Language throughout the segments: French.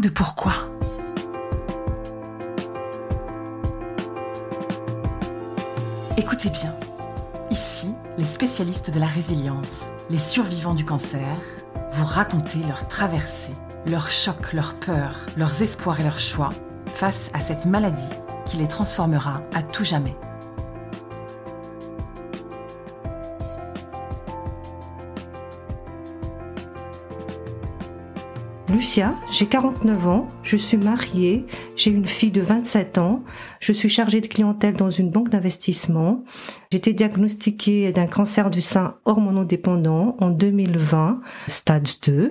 de pourquoi. Écoutez bien. Ici, les spécialistes de la résilience, les survivants du cancer, vous raconter leur traversée, leurs chocs, leurs peurs, leurs espoirs et leurs choix face à cette maladie qui les transformera à tout jamais. Lucia, j'ai 49 ans, je suis mariée, j'ai une fille de 27 ans, je suis chargée de clientèle dans une banque d'investissement. J'ai été diagnostiquée d'un cancer du sein hormonodépendant en 2020, stade 2.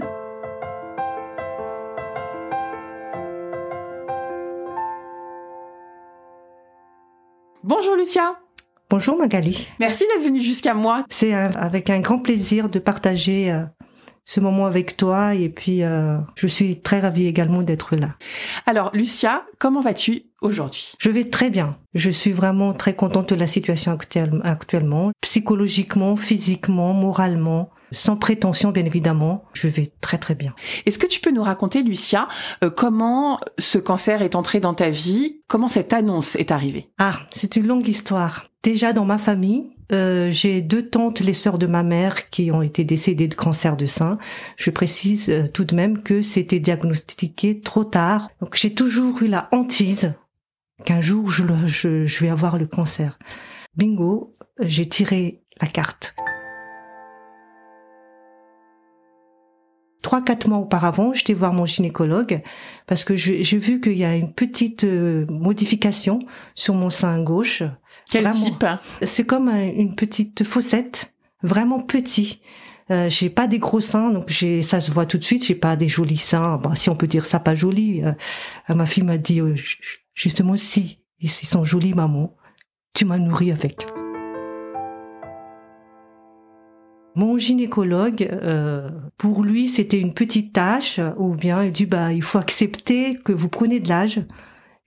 Bonjour Lucia Bonjour Magali. Merci d'être venue jusqu'à moi. C'est avec un grand plaisir de partager euh, ce moment avec toi et puis euh, je suis très ravie également d'être là. Alors Lucia, comment vas-tu aujourd'hui? Je vais très bien. Je suis vraiment très contente de la situation actuellement, psychologiquement, physiquement, moralement. Sans prétention, bien évidemment, je vais très très bien. Est-ce que tu peux nous raconter, Lucia, euh, comment ce cancer est entré dans ta vie? Comment cette annonce est arrivée? Ah, c'est une longue histoire. Déjà dans ma famille, euh, j'ai deux tantes, les sœurs de ma mère, qui ont été décédées de cancer de sein. Je précise euh, tout de même que c'était diagnostiqué trop tard. Donc j'ai toujours eu la hantise qu'un jour je, je, je vais avoir le cancer. Bingo, j'ai tiré la carte. Trois quatre mois auparavant, j'étais voir mon gynécologue parce que j'ai vu qu'il y a une petite euh, modification sur mon sein gauche. Quel type? C'est comme une petite fossette, vraiment petit. Euh, j'ai pas des gros seins, donc j'ai ça se voit tout de suite. J'ai pas des jolis seins. Bon, si on peut dire ça, pas joli. Euh, ma fille m'a dit justement si ils sont jolis, maman. Tu m'as nourri avec. Mon gynécologue, euh, pour lui, c'était une petite tâche, ou bien il dit bah il faut accepter que vous prenez de l'âge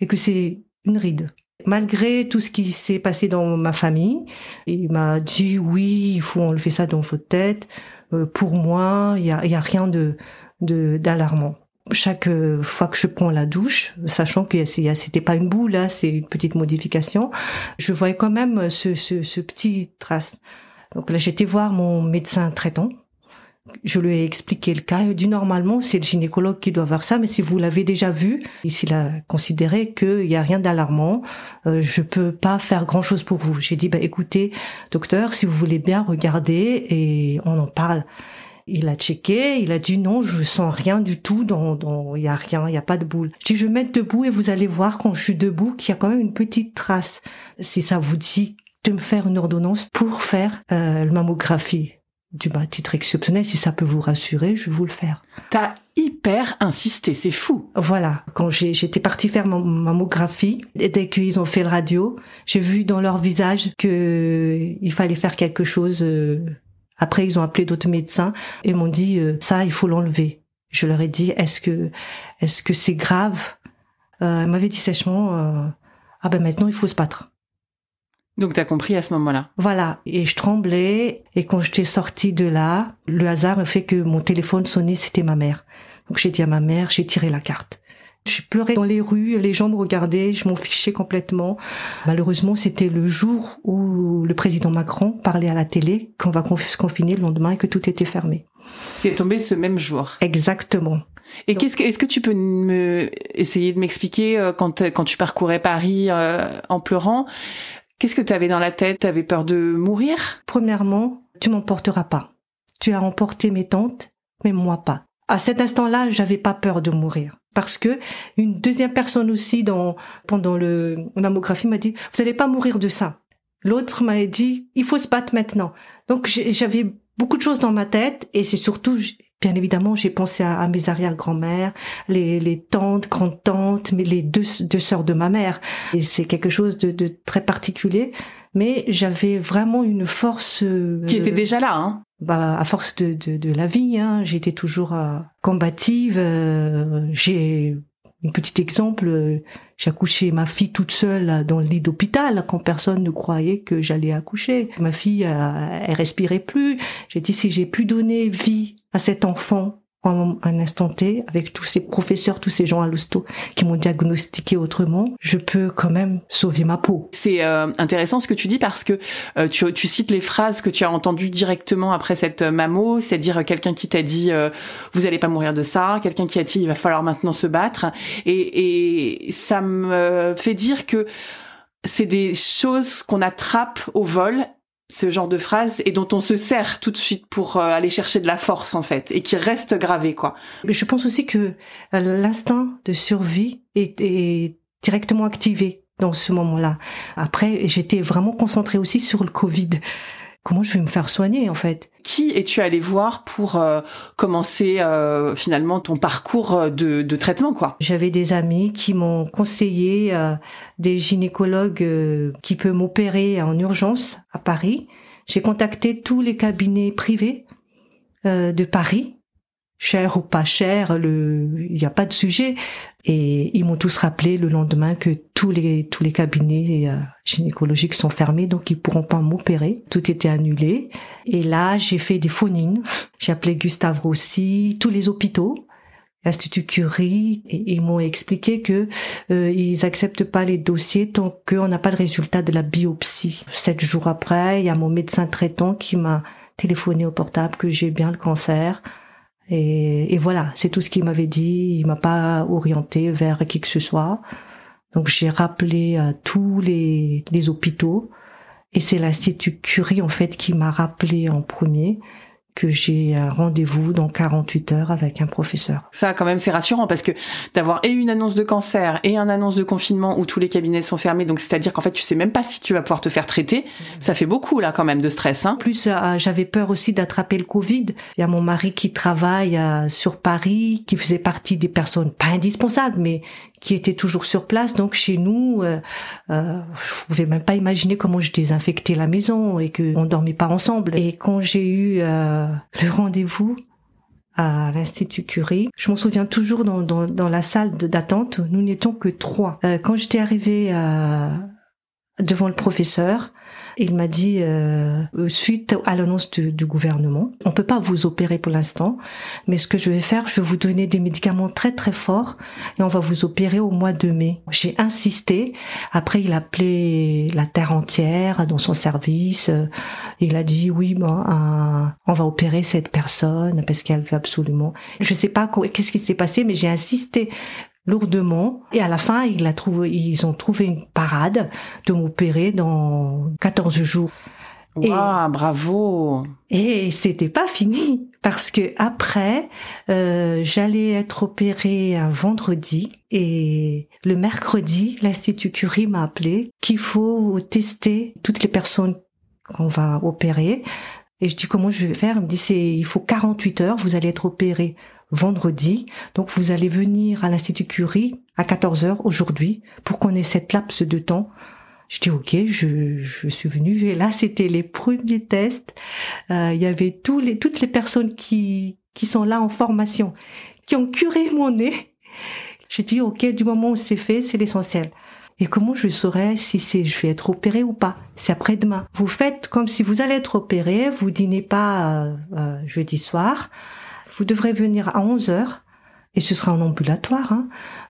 et que c'est une ride. Malgré tout ce qui s'est passé dans ma famille, il m'a dit oui, il faut enlever ça dans votre tête. Euh, pour moi, il y a, y a, rien de d'alarmant. Chaque fois que je prends la douche, sachant que c'était pas une boule, là, hein, c'est une petite modification, je voyais quand même ce, ce, ce petit trace. Donc là, j'étais voir mon médecin traitant. Je lui ai expliqué le cas. Il dit normalement, c'est le gynécologue qui doit voir ça, mais si vous l'avez déjà vu, s'il a considéré qu'il n'y a rien d'alarmant, euh, je peux pas faire grand chose pour vous. J'ai dit, bah, écoutez, docteur, si vous voulez bien regarder et on en parle. Il a checké, il a dit non, je sens rien du tout, il y a rien, il y a pas de boule. Je dis je vais mettre debout et vous allez voir quand je suis debout qu'il y a quand même une petite trace. Si ça vous dit de me faire une ordonnance pour faire euh, le mammographie du bas titre exceptionnel. Si ça peut vous rassurer, je vais vous le faire. T'as hyper insisté, c'est fou. Voilà, quand j'étais partie faire ma mammographie, dès qu'ils ont fait le radio, j'ai vu dans leur visage que il fallait faire quelque chose. Euh, après, ils ont appelé d'autres médecins et m'ont dit euh, ça, il faut l'enlever. Je leur ai dit est-ce que est-ce que c'est grave? Euh, Elle m'avait dit sèchement ah ben maintenant il faut se battre. Donc t'as compris à ce moment-là. Voilà, et je tremblais et quand j'étais sortie de là, le hasard a fait que mon téléphone sonnait, c'était ma mère. Donc j'ai dit à ma mère, j'ai tiré la carte. Je pleurais dans les rues, les gens me regardaient, je m'en fichais complètement. Malheureusement, c'était le jour où le président Macron parlait à la télé qu'on va se confiner le lendemain et que tout était fermé. C'est tombé ce même jour. Exactement. Et qu'est-ce que, est-ce que tu peux me essayer de m'expliquer euh, quand quand tu parcourais Paris euh, en pleurant? Qu'est-ce que tu avais dans la tête? Tu avais peur de mourir? Premièrement, tu m'emporteras pas. Tu as emporté mes tantes, mais moi pas. À cet instant-là, j'avais pas peur de mourir parce que une deuxième personne aussi dans pendant le mammographie m'a dit vous allez pas mourir de ça. L'autre m'a dit il faut se battre maintenant. Donc j'avais beaucoup de choses dans ma tête et c'est surtout Bien évidemment, j'ai pensé à, mes arrière-grand-mères, les, les tantes, grandes-tantes, mais les deux, deux sœurs de ma mère. Et c'est quelque chose de, de, très particulier. Mais j'avais vraiment une force... Euh, Qui était déjà là, hein bah, à force de, de, de la vie, hein, j'étais toujours euh, combative. Euh, j'ai un petit exemple, j'ai accouché ma fille toute seule dans le lit d'hôpital quand personne ne croyait que j'allais accoucher. Ma fille, elle respirait plus. J'ai dit si j'ai pu donner vie à cet enfant en un instant T, avec tous ces professeurs, tous ces gens à l'hosto qui m'ont diagnostiqué autrement, je peux quand même sauver ma peau. C'est euh, intéressant ce que tu dis parce que euh, tu, tu, cites les phrases que tu as entendues directement après cette euh, mammo, c'est-à-dire quelqu'un qui t'a dit vous allez pas mourir de ça, quelqu'un qui a dit il va falloir maintenant se battre, et, et ça me fait dire que c'est des choses qu'on attrape au vol ce genre de phrase et dont on se sert tout de suite pour euh, aller chercher de la force en fait et qui reste gravé quoi. Je pense aussi que euh, l'instinct de survie est, est directement activé dans ce moment-là. Après, j'étais vraiment concentrée aussi sur le Covid comment je vais me faire soigner en fait? Qui es-tu allé voir pour euh, commencer euh, finalement ton parcours euh, de, de traitement quoi? J'avais des amis qui m'ont conseillé des gynécologues qui peuvent m'opérer en urgence à Paris. J'ai contacté tous les cabinets privés de Paris cher ou pas cher, il n'y a pas de sujet. Et ils m'ont tous rappelé le lendemain que tous les tous les cabinets euh, gynécologiques sont fermés, donc ils pourront pas m'opérer. Tout était annulé. Et là, j'ai fait des phonines. J'ai appelé Gustave Rossi, tous les hôpitaux. Institut Curie et ils m'ont expliqué que euh, ils acceptent pas les dossiers tant qu'on n'a pas le résultat de la biopsie. Sept jours après, il y a mon médecin traitant qui m'a téléphoné au portable que j'ai bien le cancer. Et, et voilà, c'est tout ce qu'il m'avait dit. Il m'a pas orienté vers qui que ce soit. Donc j'ai rappelé à tous les, les hôpitaux et c'est l'Institut Curie en fait qui m'a rappelé en premier que j'ai un rendez-vous dans 48 heures avec un professeur. Ça, quand même, c'est rassurant parce que d'avoir et une annonce de cancer et un annonce de confinement où tous les cabinets sont fermés, donc c'est-à-dire qu'en fait, tu sais même pas si tu vas pouvoir te faire traiter. Ça fait beaucoup là, quand même, de stress. Hein. Plus, euh, j'avais peur aussi d'attraper le Covid. Il y a mon mari qui travaille euh, sur Paris, qui faisait partie des personnes pas indispensables, mais qui était toujours sur place. Donc chez nous, euh, euh, je pouvais même pas imaginer comment je désinfectais la maison et que on dormait pas ensemble. Et quand j'ai eu euh, le rendez-vous à l'Institut Curie. Je m'en souviens toujours dans, dans, dans la salle d'attente. Nous n'étions que trois. Euh, quand j'étais arrivée devant le professeur, il m'a dit, euh, suite à l'annonce du, du, gouvernement, on peut pas vous opérer pour l'instant, mais ce que je vais faire, je vais vous donner des médicaments très très forts et on va vous opérer au mois de mai. J'ai insisté. Après, il a appelé la terre entière dans son service. Il a dit oui, bon, euh, on va opérer cette personne parce qu'elle veut absolument. Je sais pas qu'est-ce qui s'est passé, mais j'ai insisté lourdement. Et à la fin, il a trouvé, ils ont trouvé une parade de m'opérer dans 14 jours. Wow, bravo. Et c'était pas fini parce que après, euh, j'allais être opérée un vendredi et le mercredi, l'institut Curie m'a appelé qu'il faut tester toutes les personnes qu'on va opérer. Et je dis comment je vais faire? Il me dit c'est il faut 48 heures, vous allez être opéré vendredi. Donc vous allez venir à l'Institut Curie à 14 heures aujourd'hui pour qu'on ait cette laps de temps. Je dis ok, je, je suis venue et là c'était les premiers tests. Euh, il y avait tous les, toutes les personnes qui, qui sont là en formation, qui ont curé mon nez. J'ai dit ok, du moment où c'est fait, c'est l'essentiel. Et comment je saurais si c'est je vais être opéré ou pas? C'est après-demain. Vous faites comme si vous allez être opéré, vous dînez pas euh, euh, jeudi soir vous devrez venir à 11 heures et ce sera en ambulatoire. Hein.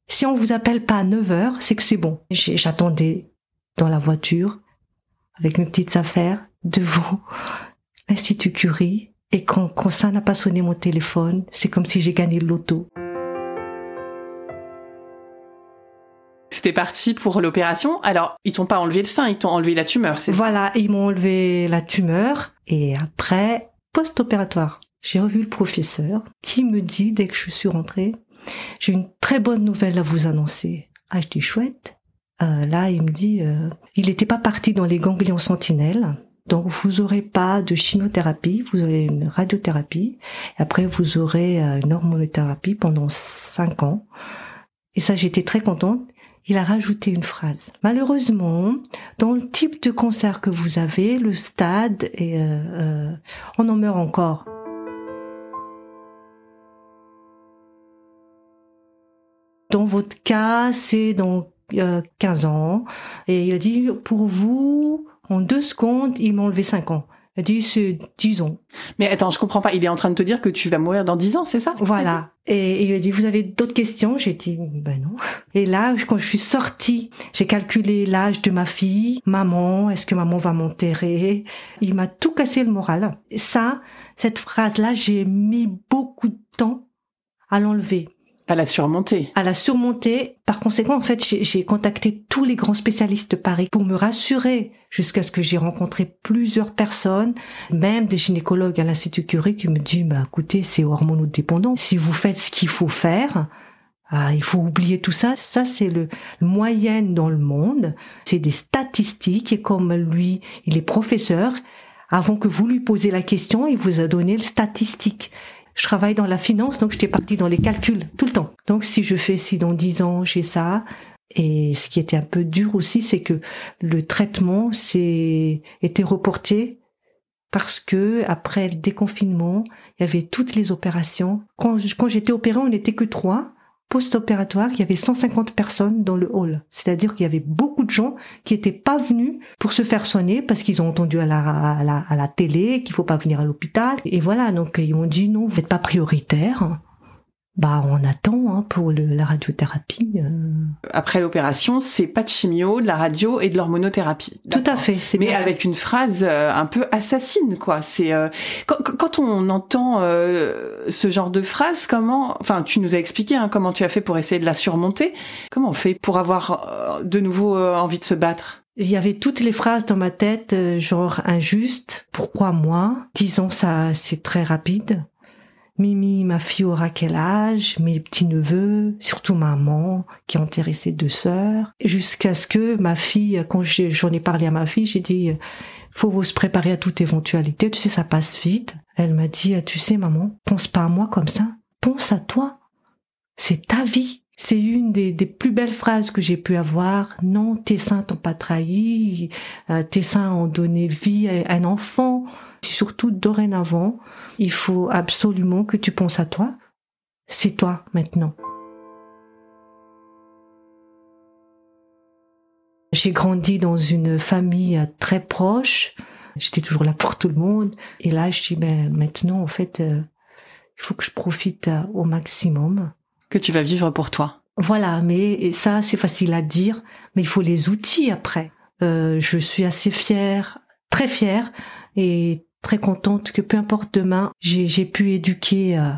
Si on vous appelle pas à 9 heures, c'est que c'est bon. J'attendais dans la voiture avec mes petites affaires devant l'Institut Curie et quand, quand ça n'a pas sonné mon téléphone, c'est comme si j'ai gagné le loto. C'était parti pour l'opération. Alors, ils t'ont pas enlevé le sein, ils t'ont enlevé la tumeur, c'est Voilà, ils m'ont enlevé la tumeur et après, post-opératoire j'ai revu le professeur qui me dit dès que je suis rentrée, j'ai une très bonne nouvelle à vous annoncer. Ah, je dis chouette. Euh, là, il me dit, euh, il n'était pas parti dans les ganglions sentinelles. Donc vous aurez pas de chimiothérapie, vous aurez une radiothérapie, après vous aurez euh, une hormonothérapie pendant cinq ans. Et ça, j'étais très contente. Il a rajouté une phrase. Malheureusement, dans le type de cancer que vous avez, le stade, on en meurt encore. Dans votre cas, c'est dans 15 ans. Et il a dit, pour vous, en deux secondes, il m'a enlevé 5 ans. Elle dit c'est 10 ans. Mais attends, je comprends pas. Il est en train de te dire que tu vas mourir dans 10 ans, c'est ça Voilà. Et il a dit, vous avez d'autres questions? J'ai dit, ben non. Et là, quand je suis sortie, j'ai calculé l'âge de ma fille. Maman, est-ce que maman va m'enterrer? Il m'a tout cassé le moral. Ça, cette phrase-là, j'ai mis beaucoup de temps à l'enlever. À la surmonter. À la surmonter. Par conséquent, en fait, j'ai contacté tous les grands spécialistes de Paris pour me rassurer jusqu'à ce que j'ai rencontré plusieurs personnes, même des gynécologues à l'Institut Curie qui me disent, bah, écoutez, c'est hormonodépendant. Si vous faites ce qu'il faut faire, ah, il faut oublier tout ça. Ça, c'est le moyenne dans le monde. C'est des statistiques et comme lui, il est professeur, avant que vous lui posiez la question, il vous a donné le statistique je travaille dans la finance, donc j'étais partie dans les calculs tout le temps. Donc si je fais si dans dix ans j'ai ça, et ce qui était un peu dur aussi, c'est que le traitement s'est été reporté parce que après le déconfinement, il y avait toutes les opérations. Quand, quand j'étais opérée, on n'était que trois post-opératoire, il y avait 150 personnes dans le hall. C'est-à-dire qu'il y avait beaucoup de gens qui étaient pas venus pour se faire soigner parce qu'ils ont entendu à la télé qu'il faut pas venir à l'hôpital. Et voilà, donc ils m'ont dit non, vous n'êtes pas prioritaire bah on attend hein, pour le, la radiothérapie. Euh. Après l'opération, c'est pas de chimio, de la radio et de l'hormonothérapie. Tout à fait. C'est mais avec une phrase euh, un peu assassine, quoi. C'est euh, quand, quand, on entend ce genre de phrase, comment, enfin, tu nous as expliqué hein, comment tu as fait pour essayer de la surmonter. Comment on fait pour avoir de nouveau envie de se battre? Il y avait toutes les phrases dans ma tête, genre injuste, pourquoi moi? Disons ça, c'est très rapide. Mimi, ma fille aura quel âge, mes petits-neveux, surtout maman, qui a enterré ses deux sœurs, jusqu'à ce que ma fille, quand j'en ai parlé à ma fille, j'ai dit, faut se préparer à toute éventualité, tu sais, ça passe vite. Elle m'a dit, tu sais, maman, pense pas à moi comme ça, pense à toi. C'est ta vie. C'est une des, plus belles phrases que j'ai pu avoir. Non, tes seins t'ont pas trahi, euh, tes seins ont donné vie à un enfant. Surtout dorénavant, il faut absolument que tu penses à toi. C'est toi maintenant. J'ai grandi dans une famille très proche. J'étais toujours là pour tout le monde. Et là, je dis, ben, maintenant, en fait, euh, il faut que je profite euh, au maximum. Que tu vas vivre pour toi. Voilà, mais ça, c'est facile à dire, mais il faut les outils après. Euh, je suis assez fière, très fière, et très contente que peu importe demain, j'ai pu éduquer euh,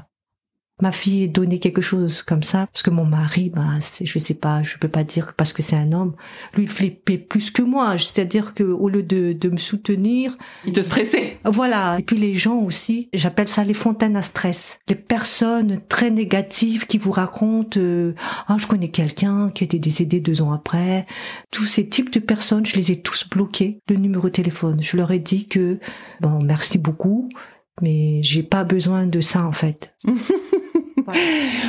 ma fille et donner quelque chose comme ça parce que mon mari bah je sais pas je peux pas dire parce que c'est un homme. Lui il flippait plus que moi. C'est-à-dire que au lieu de, de me soutenir il te stressait. voilà. Et puis les gens aussi j'appelle ça les fontaines à stress. Les personnes très négatives qui vous racontent euh, ah je connais quelqu'un qui était décédé deux ans après. Tous ces types de personnes je les ai tous bloqués le numéro de téléphone. Je leur ai dit que bon merci beaucoup mais j'ai pas besoin de ça en fait.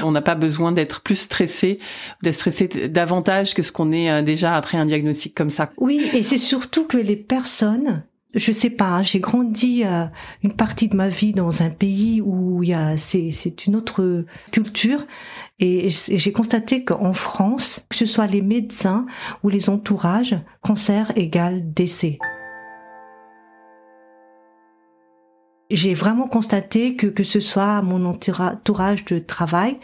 On n'a pas besoin d'être plus stressé, d'être stressé davantage que ce qu'on est euh, déjà après un diagnostic comme ça. Oui, et c'est surtout que les personnes, je sais pas, j'ai grandi euh, une partie de ma vie dans un pays où il y a c'est c'est une autre culture et j'ai constaté qu'en France, que ce soit les médecins ou les entourages, cancer égale décès. J'ai vraiment constaté que que ce soit mon entourage de travail,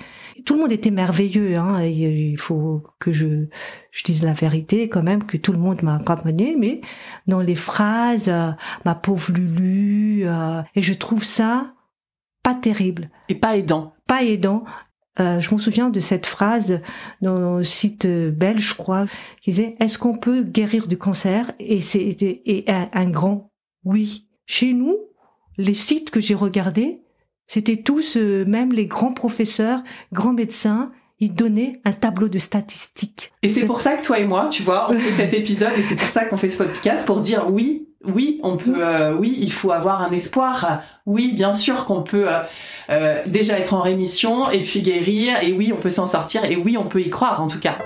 tout le monde était merveilleux. Hein, et il faut que je, je dise la vérité quand même, que tout le monde m'a accompagné, mais dans les phrases, euh, ma pauvre Lulu, euh, et je trouve ça pas terrible. Et pas aidant. Pas aidant. Euh, je me souviens de cette phrase dans le site belge, je crois, qui disait Est-ce qu'on peut guérir du cancer? Et c'est et un, un grand oui. Chez nous, les sites que j'ai regardés, c'était tous, euh, même les grands professeurs, grands médecins, ils donnaient un tableau de statistiques. Et c'est pour ça que toi et moi, tu vois, on fait cet épisode et c'est pour ça qu'on fait ce podcast pour dire oui, oui, on peut, euh, oui, il faut avoir un espoir. Oui, bien sûr qu'on peut euh, déjà être en rémission et puis guérir. Et oui, on peut s'en sortir. Et oui, on peut y croire en tout cas.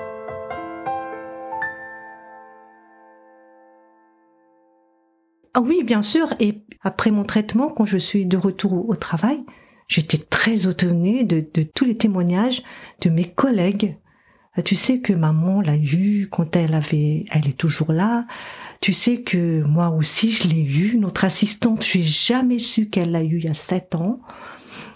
Ah oui, bien sûr. Et après mon traitement, quand je suis de retour au travail, j'étais très étonnée de, tous les témoignages de mes collègues. Ah, tu sais que maman l'a eu quand elle avait, elle est toujours là. Tu sais que moi aussi, je l'ai eu. Notre assistante, j'ai jamais su qu'elle l'a eu il y a sept ans.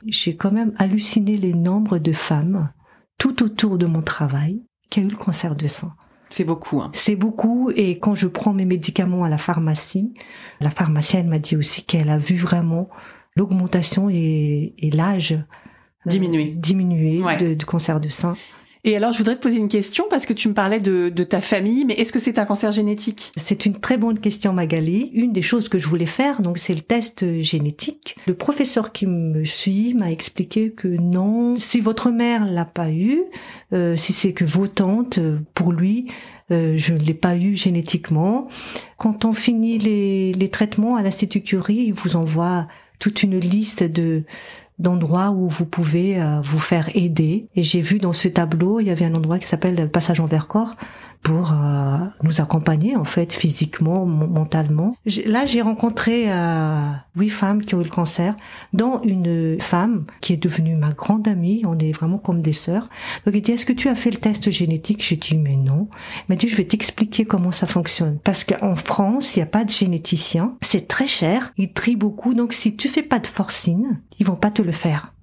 J'ai quand même halluciné les nombres de femmes tout autour de mon travail qui a eu le cancer de sein. C'est beaucoup. Hein. C'est beaucoup. Et quand je prends mes médicaments à la pharmacie, la pharmacienne m'a dit aussi qu'elle a vu vraiment l'augmentation et, l'âge euh, diminuer du cancer de sein. Et alors, je voudrais te poser une question parce que tu me parlais de, ta famille, mais est-ce que c'est un cancer génétique? C'est une très bonne question, Magali. Une des choses que je voulais faire, donc, c'est le test génétique. Le professeur qui me suit m'a expliqué que non, si votre mère l'a pas eu, euh, si c'est que vos tantes, pour lui, euh, je ne l'ai pas eu génétiquement. Quand on finit les, les traitements à l'Institut Curie, il vous envoie toute une liste de d'endroits où vous pouvez euh, vous faire aider. Et j'ai vu dans ce tableau, il y avait un endroit qui s'appelle le passage en Vercors pour euh, nous accompagner en fait physiquement, mentalement. Là, j'ai rencontré euh, huit femmes qui ont eu le cancer, dont une femme qui est devenue ma grande amie. On est vraiment comme des sœurs. Donc il dit est-ce que tu as fait le test génétique? J'ai dit mais non. Il m'a dit je vais t'expliquer comment ça fonctionne parce qu'en France il n'y a pas de généticien. C'est très cher. Ils trient beaucoup. Donc si tu fais pas de forcing, ils vont pas te le faire.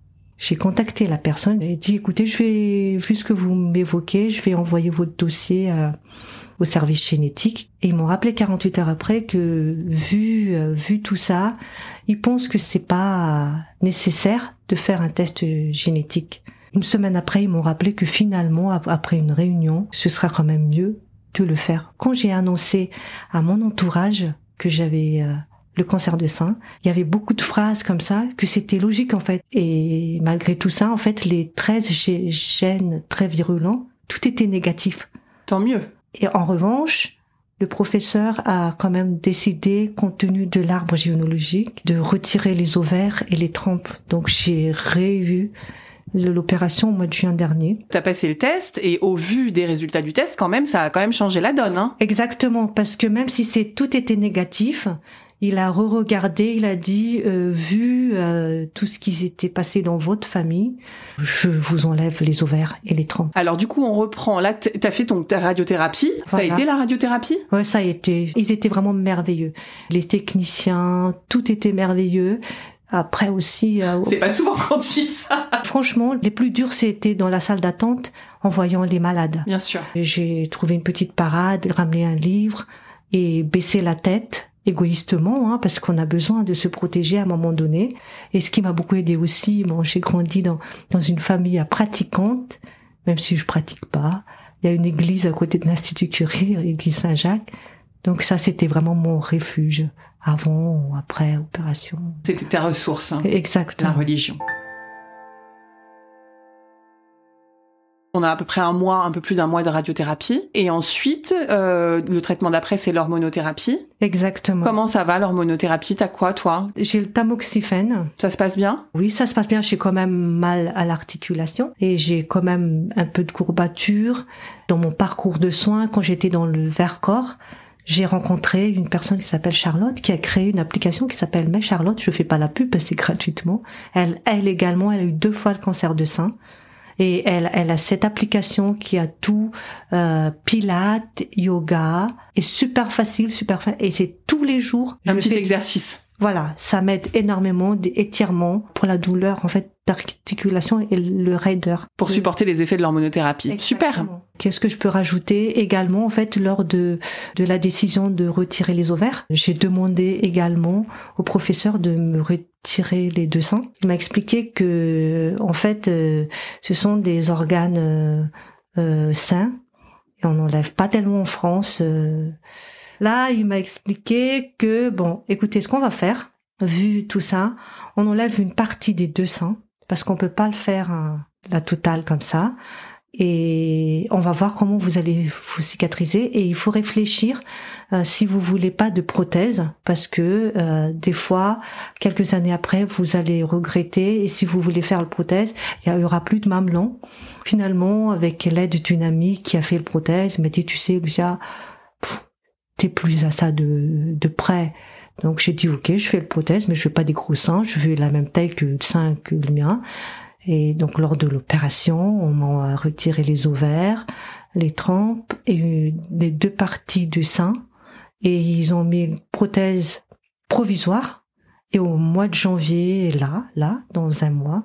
J'ai contacté la personne et dit écoutez, je vais, vu ce que vous m'évoquez, je vais envoyer votre dossier euh, au service génétique. Et ils m'ont rappelé 48 heures après que vu euh, vu tout ça, ils pensent que c'est pas nécessaire de faire un test génétique. Une semaine après, ils m'ont rappelé que finalement, après une réunion, ce sera quand même mieux de le faire. Quand j'ai annoncé à mon entourage que j'avais euh, le cancer de sein. Il y avait beaucoup de phrases comme ça que c'était logique en fait. Et malgré tout ça, en fait, les 13 gènes très virulents, tout était négatif. Tant mieux. Et en revanche, le professeur a quand même décidé, compte tenu de l'arbre généalogique, de retirer les ovaires et les trompes. Donc j'ai réu l'opération au mois de juin dernier. Tu as passé le test et au vu des résultats du test, quand même, ça a quand même changé la donne. Hein Exactement, parce que même si c'est tout était négatif, il a re-regardé, il a dit, euh, vu euh, tout ce qui s'était passé dans votre famille, je vous enlève les ovaires et les trompes. Alors du coup, on reprend. Là, tu as fait ton ta radiothérapie. Ça a été la radiothérapie? Ouais, ça a été. Ils étaient vraiment merveilleux. Les techniciens, tout était merveilleux. Après aussi. Euh, C'est pas souvent qu'on dit ça. Franchement, les plus durs, c'était dans la salle d'attente en voyant les malades. Bien sûr. J'ai trouvé une petite parade, ramené un livre et baissé la tête égoïstement, hein, parce qu'on a besoin de se protéger à un moment donné. Et ce qui m'a beaucoup aidé aussi, bon, j'ai grandi dans, dans une famille pratiquante, même si je pratique pas. Il y a une église à côté de l'Institut Curie, l'église Saint-Jacques. Donc ça, c'était vraiment mon refuge avant ou après opération. C'était ta ressource. Hein, Exactement. La religion. On a à peu près un mois, un peu plus d'un mois de radiothérapie. Et ensuite, euh, le traitement d'après, c'est l'hormonothérapie. Exactement. Comment ça va, l'hormonothérapie? T'as quoi, toi? J'ai le tamoxifène. Ça se passe bien? Oui, ça se passe bien. J'ai quand même mal à l'articulation. Et j'ai quand même un peu de courbature. Dans mon parcours de soins, quand j'étais dans le Vercors, j'ai rencontré une personne qui s'appelle Charlotte qui a créé une application qui s'appelle Mais Charlotte. Je fais pas la pub c'est gratuitement. Elle, elle également, elle a eu deux fois le cancer de sein. Et elle, elle a cette application qui a tout, euh, pilates, yoga, et super facile, super facile. Et c'est tous les jours. Un petit exercice. Voilà, ça m'aide énormément d'étirements pour la douleur en fait d'articulation et le raideur. Pour supporter les effets de l'hormonothérapie. Super. Qu'est-ce que je peux rajouter également en fait lors de de la décision de retirer les ovaires? J'ai demandé également au professeur de me retirer les deux seins. Il m'a expliqué que en fait euh, ce sont des organes euh, euh, sains et on n'enlève pas tellement en France. Là, il m'a expliqué que, bon, écoutez, ce qu'on va faire, vu tout ça, on enlève une partie des deux seins, parce qu'on peut pas le faire hein, la totale comme ça. Et on va voir comment vous allez vous cicatriser. Et il faut réfléchir euh, si vous voulez pas de prothèse, parce que euh, des fois, quelques années après, vous allez regretter. Et si vous voulez faire le prothèse, il y aura plus de mamelon. Finalement, avec l'aide d'une amie qui a fait le prothèse, m'a dit, tu sais, Lucia, t'es plus à ça de, de près. Donc j'ai dit ok, je fais le prothèse, mais je veux pas des gros seins, je veux la même taille que le sein que le mien. Et donc lors de l'opération, on m'a retiré les ovaires, les trempes et les deux parties du sein Et ils ont mis une prothèse provisoire. Et au mois de janvier, là, là, dans un mois,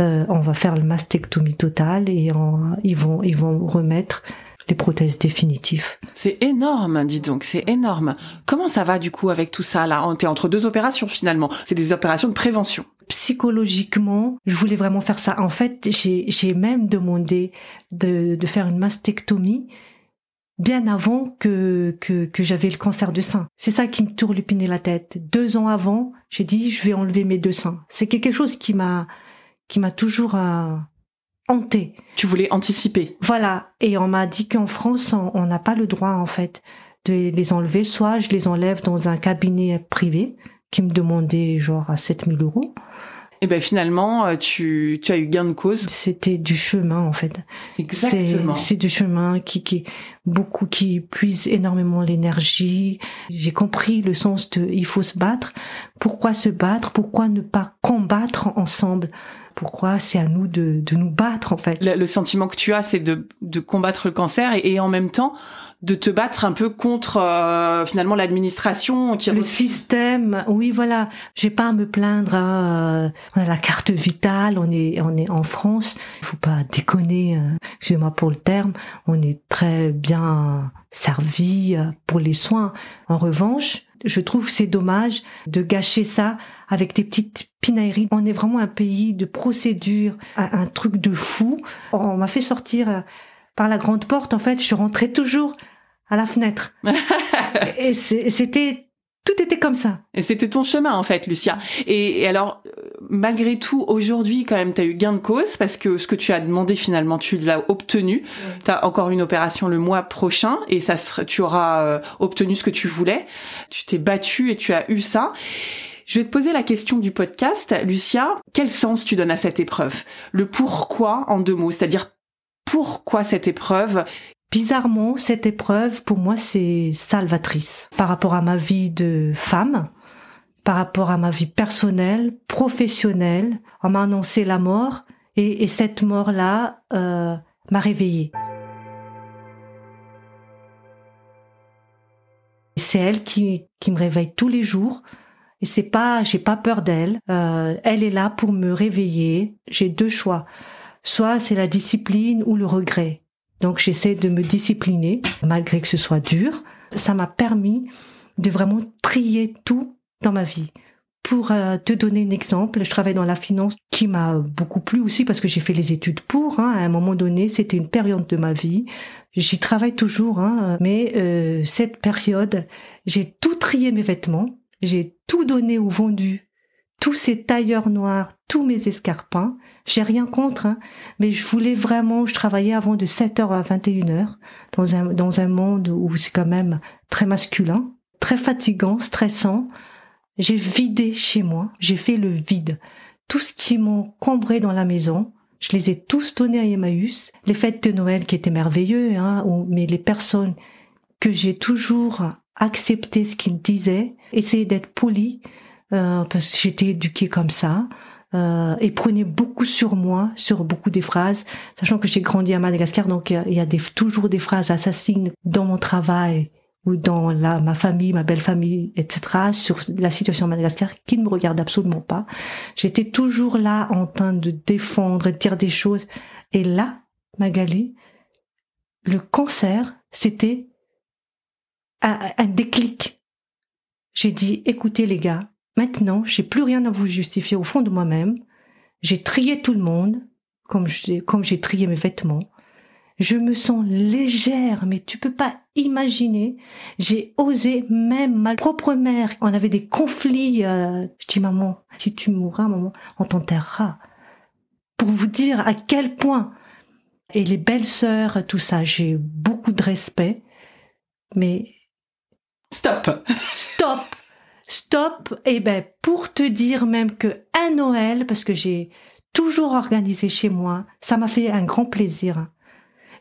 euh, on va faire le mastectomie totale et ils vont ils vont remettre les prothèses définitives. C'est énorme, dis donc, c'est énorme. Comment ça va du coup avec tout ça là? T'es entre deux opérations finalement. C'est des opérations de prévention. Psychologiquement, je voulais vraiment faire ça. En fait, j'ai même demandé de, de faire une mastectomie bien avant que, que, que j'avais le cancer de sein. C'est ça qui me tourlupinait la tête. Deux ans avant, j'ai dit, je vais enlever mes deux seins. C'est quelque chose qui m'a, qui m'a toujours euh, hanté. Tu voulais anticiper. Voilà. Et on m'a dit qu'en France, on n'a pas le droit, en fait, de les enlever. Soit je les enlève dans un cabinet privé qui me demandait genre à 7000 euros. Et ben finalement, euh, tu, tu as eu gain de cause. C'était du chemin en fait. Exactement. C'est du chemin qui, qui beaucoup qui puise énormément l'énergie. J'ai compris le sens de il faut se battre. Pourquoi se battre? Pourquoi ne pas combattre ensemble? Pourquoi c'est à nous de, de, nous battre en fait. Le, sentiment que tu as, c'est de, de combattre le cancer et, et, en même temps de te battre un peu contre euh, finalement l'administration qui le système oui voilà. J'ai pas à me plaindre hein, euh, on a la carte vitale on est on est en France. Il faut pas déconner euh, excusez-moi pour le terme. On est très bien servi euh, pour les soins. En revanche je trouve c'est dommage de gâcher ça avec des petites pinailleries. On est vraiment un pays de procédures, un, truc de fou. On m'a fait sortir par la grande porte. En fait, je rentrais toujours à la fenêtre. et c'était tout était comme ça. Et c'était ton chemin en fait, Lucia. Et, alors, euh, malgré tout, aujourd'hui, quand même, tu as eu gain de cause parce que ce que tu as demandé finalement, tu l'as obtenu. Tu as encore une opération le mois prochain et ça tu auras euh, obtenu ce que tu voulais. Tu t'es battu et tu as eu ça. Je vais te poser la question du podcast, Lucia. Quel sens tu donnes à cette épreuve? Le pourquoi en deux mots, c'est-à-dire pourquoi cette épreuve Bizarrement, cette épreuve, pour moi, c'est salvatrice par rapport à ma vie de femme, par rapport à ma vie personnelle, professionnelle. On m'a annoncé la mort et, cette mort-là euh, m'a réveillée. C'est elle qui, qui me réveille tous les jours. Et c'est pas, j'ai pas peur d'elle. Euh, elle est là pour me réveiller. J'ai deux choix. Soit c'est la discipline ou le regret. Donc j'essaie de me discipliner malgré que ce soit dur. Ça m'a permis de vraiment trier tout dans ma vie. Pour euh, te donner un exemple, je travaille dans la finance qui m'a beaucoup plu aussi parce que j'ai fait les études pour. Hein. À un moment donné, c'était une période de ma vie. J'y travaille toujours, hein. mais euh, cette période, j'ai tout trié mes vêtements, j'ai tout donné ou vendu tous ces tailleurs noirs, tous mes escarpins. J'ai rien contre, hein, mais je voulais vraiment, je travaillais avant de 7h à 21h dans un, dans un monde où c'est quand même très masculin, très fatigant, stressant. J'ai vidé chez moi, j'ai fait le vide. Tout ce qui m'encombré dans la maison, je les ai tous donnés à Emmaüs. Les fêtes de Noël qui étaient merveilleux, hein, mais les personnes que j'ai toujours accepté ce qu'ils disaient, essayer d'être poli, euh, parce que j'étais éduquée comme ça. Euh, et prenait beaucoup sur moi, sur beaucoup des phrases, sachant que j'ai grandi à Madagascar, donc il y a, des, toujours des phrases assassines dans mon travail ou dans la, ma famille, ma belle famille, etc., sur la situation à Madagascar qui ne me regarde absolument pas. J'étais toujours là en train de défendre, de dire des choses. Et là, Magali, le cancer, c'était un, un déclic. J'ai dit, écoutez les gars, Maintenant, j'ai plus rien à vous justifier au fond de moi-même. J'ai trié tout le monde, comme j'ai, comme j'ai trié mes vêtements. Je me sens légère, mais tu peux pas imaginer. J'ai osé, même ma propre mère. On avait des conflits. Euh, je dis maman, si tu mourras, maman, on t'enterrera. Pour vous dire à quel point. Et les belles sœurs, tout ça, j'ai beaucoup de respect. Mais stop, stop stop, et eh ben pour te dire même que un Noël, parce que j'ai toujours organisé chez moi, ça m'a fait un grand plaisir.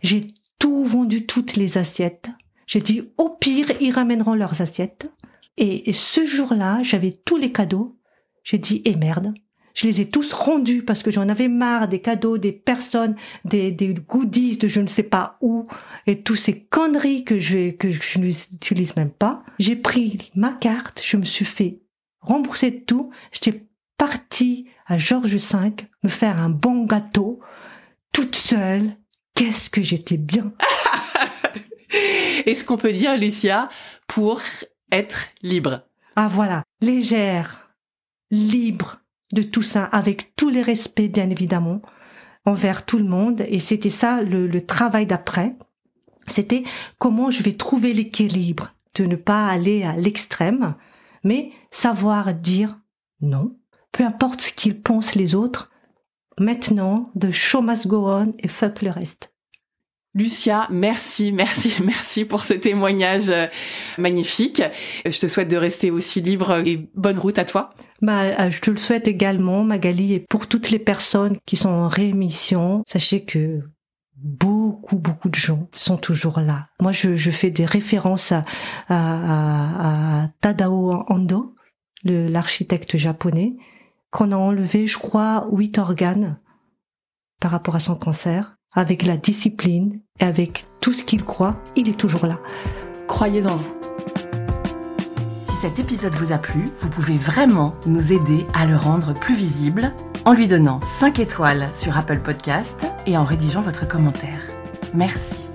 J'ai tout vendu, toutes les assiettes. J'ai dit au pire, ils ramèneront leurs assiettes. Et, ce jour-là, j'avais tous les cadeaux. J'ai dit, eh merde, Je les ai tous rendus parce que j'en avais marre des cadeaux, des personnes, des, des goodies de je ne sais pas où et tous ces conneries que je, que je n'utilise même pas. J'ai pris ma carte, je me suis fait rembourser de tout. J'étais partie à Georges V me faire un bon gâteau toute seule. Qu'est-ce que j'étais bien. Est-ce qu'on peut dire, Lucia, pour être libre? Ah voilà, légère, libre de tout ça, avec tous les respects, bien évidemment, envers tout le monde. Et c'était ça le, travail d'après. C'était comment je vais trouver l'équilibre, de ne pas aller à l'extrême, mais savoir dire non, peu importe ce qu'ils pensent les autres. Maintenant, de show must go on et fuck le reste. Lucia, merci, merci, merci pour ce témoignage euh, magnifique. Je te souhaite de rester aussi libre et bonne route à toi. Bah, euh, je te le souhaite également, Magali, et pour toutes les personnes qui sont en rémission, sachez que beaucoup, beaucoup de gens sont toujours là. Moi, je, fais des références à, à, à Tadao Ando, l'architecte japonais, qu'on a enlevé, je crois, huit organes par rapport à son cancer avec la discipline et avec tout ce qu'il croit, il est toujours là. Croyez en vous. Si cet épisode vous a plu, vous pouvez vraiment nous aider à le rendre plus visible en lui donnant 5 étoiles sur Apple Podcast et en rédigeant votre commentaire. Merci.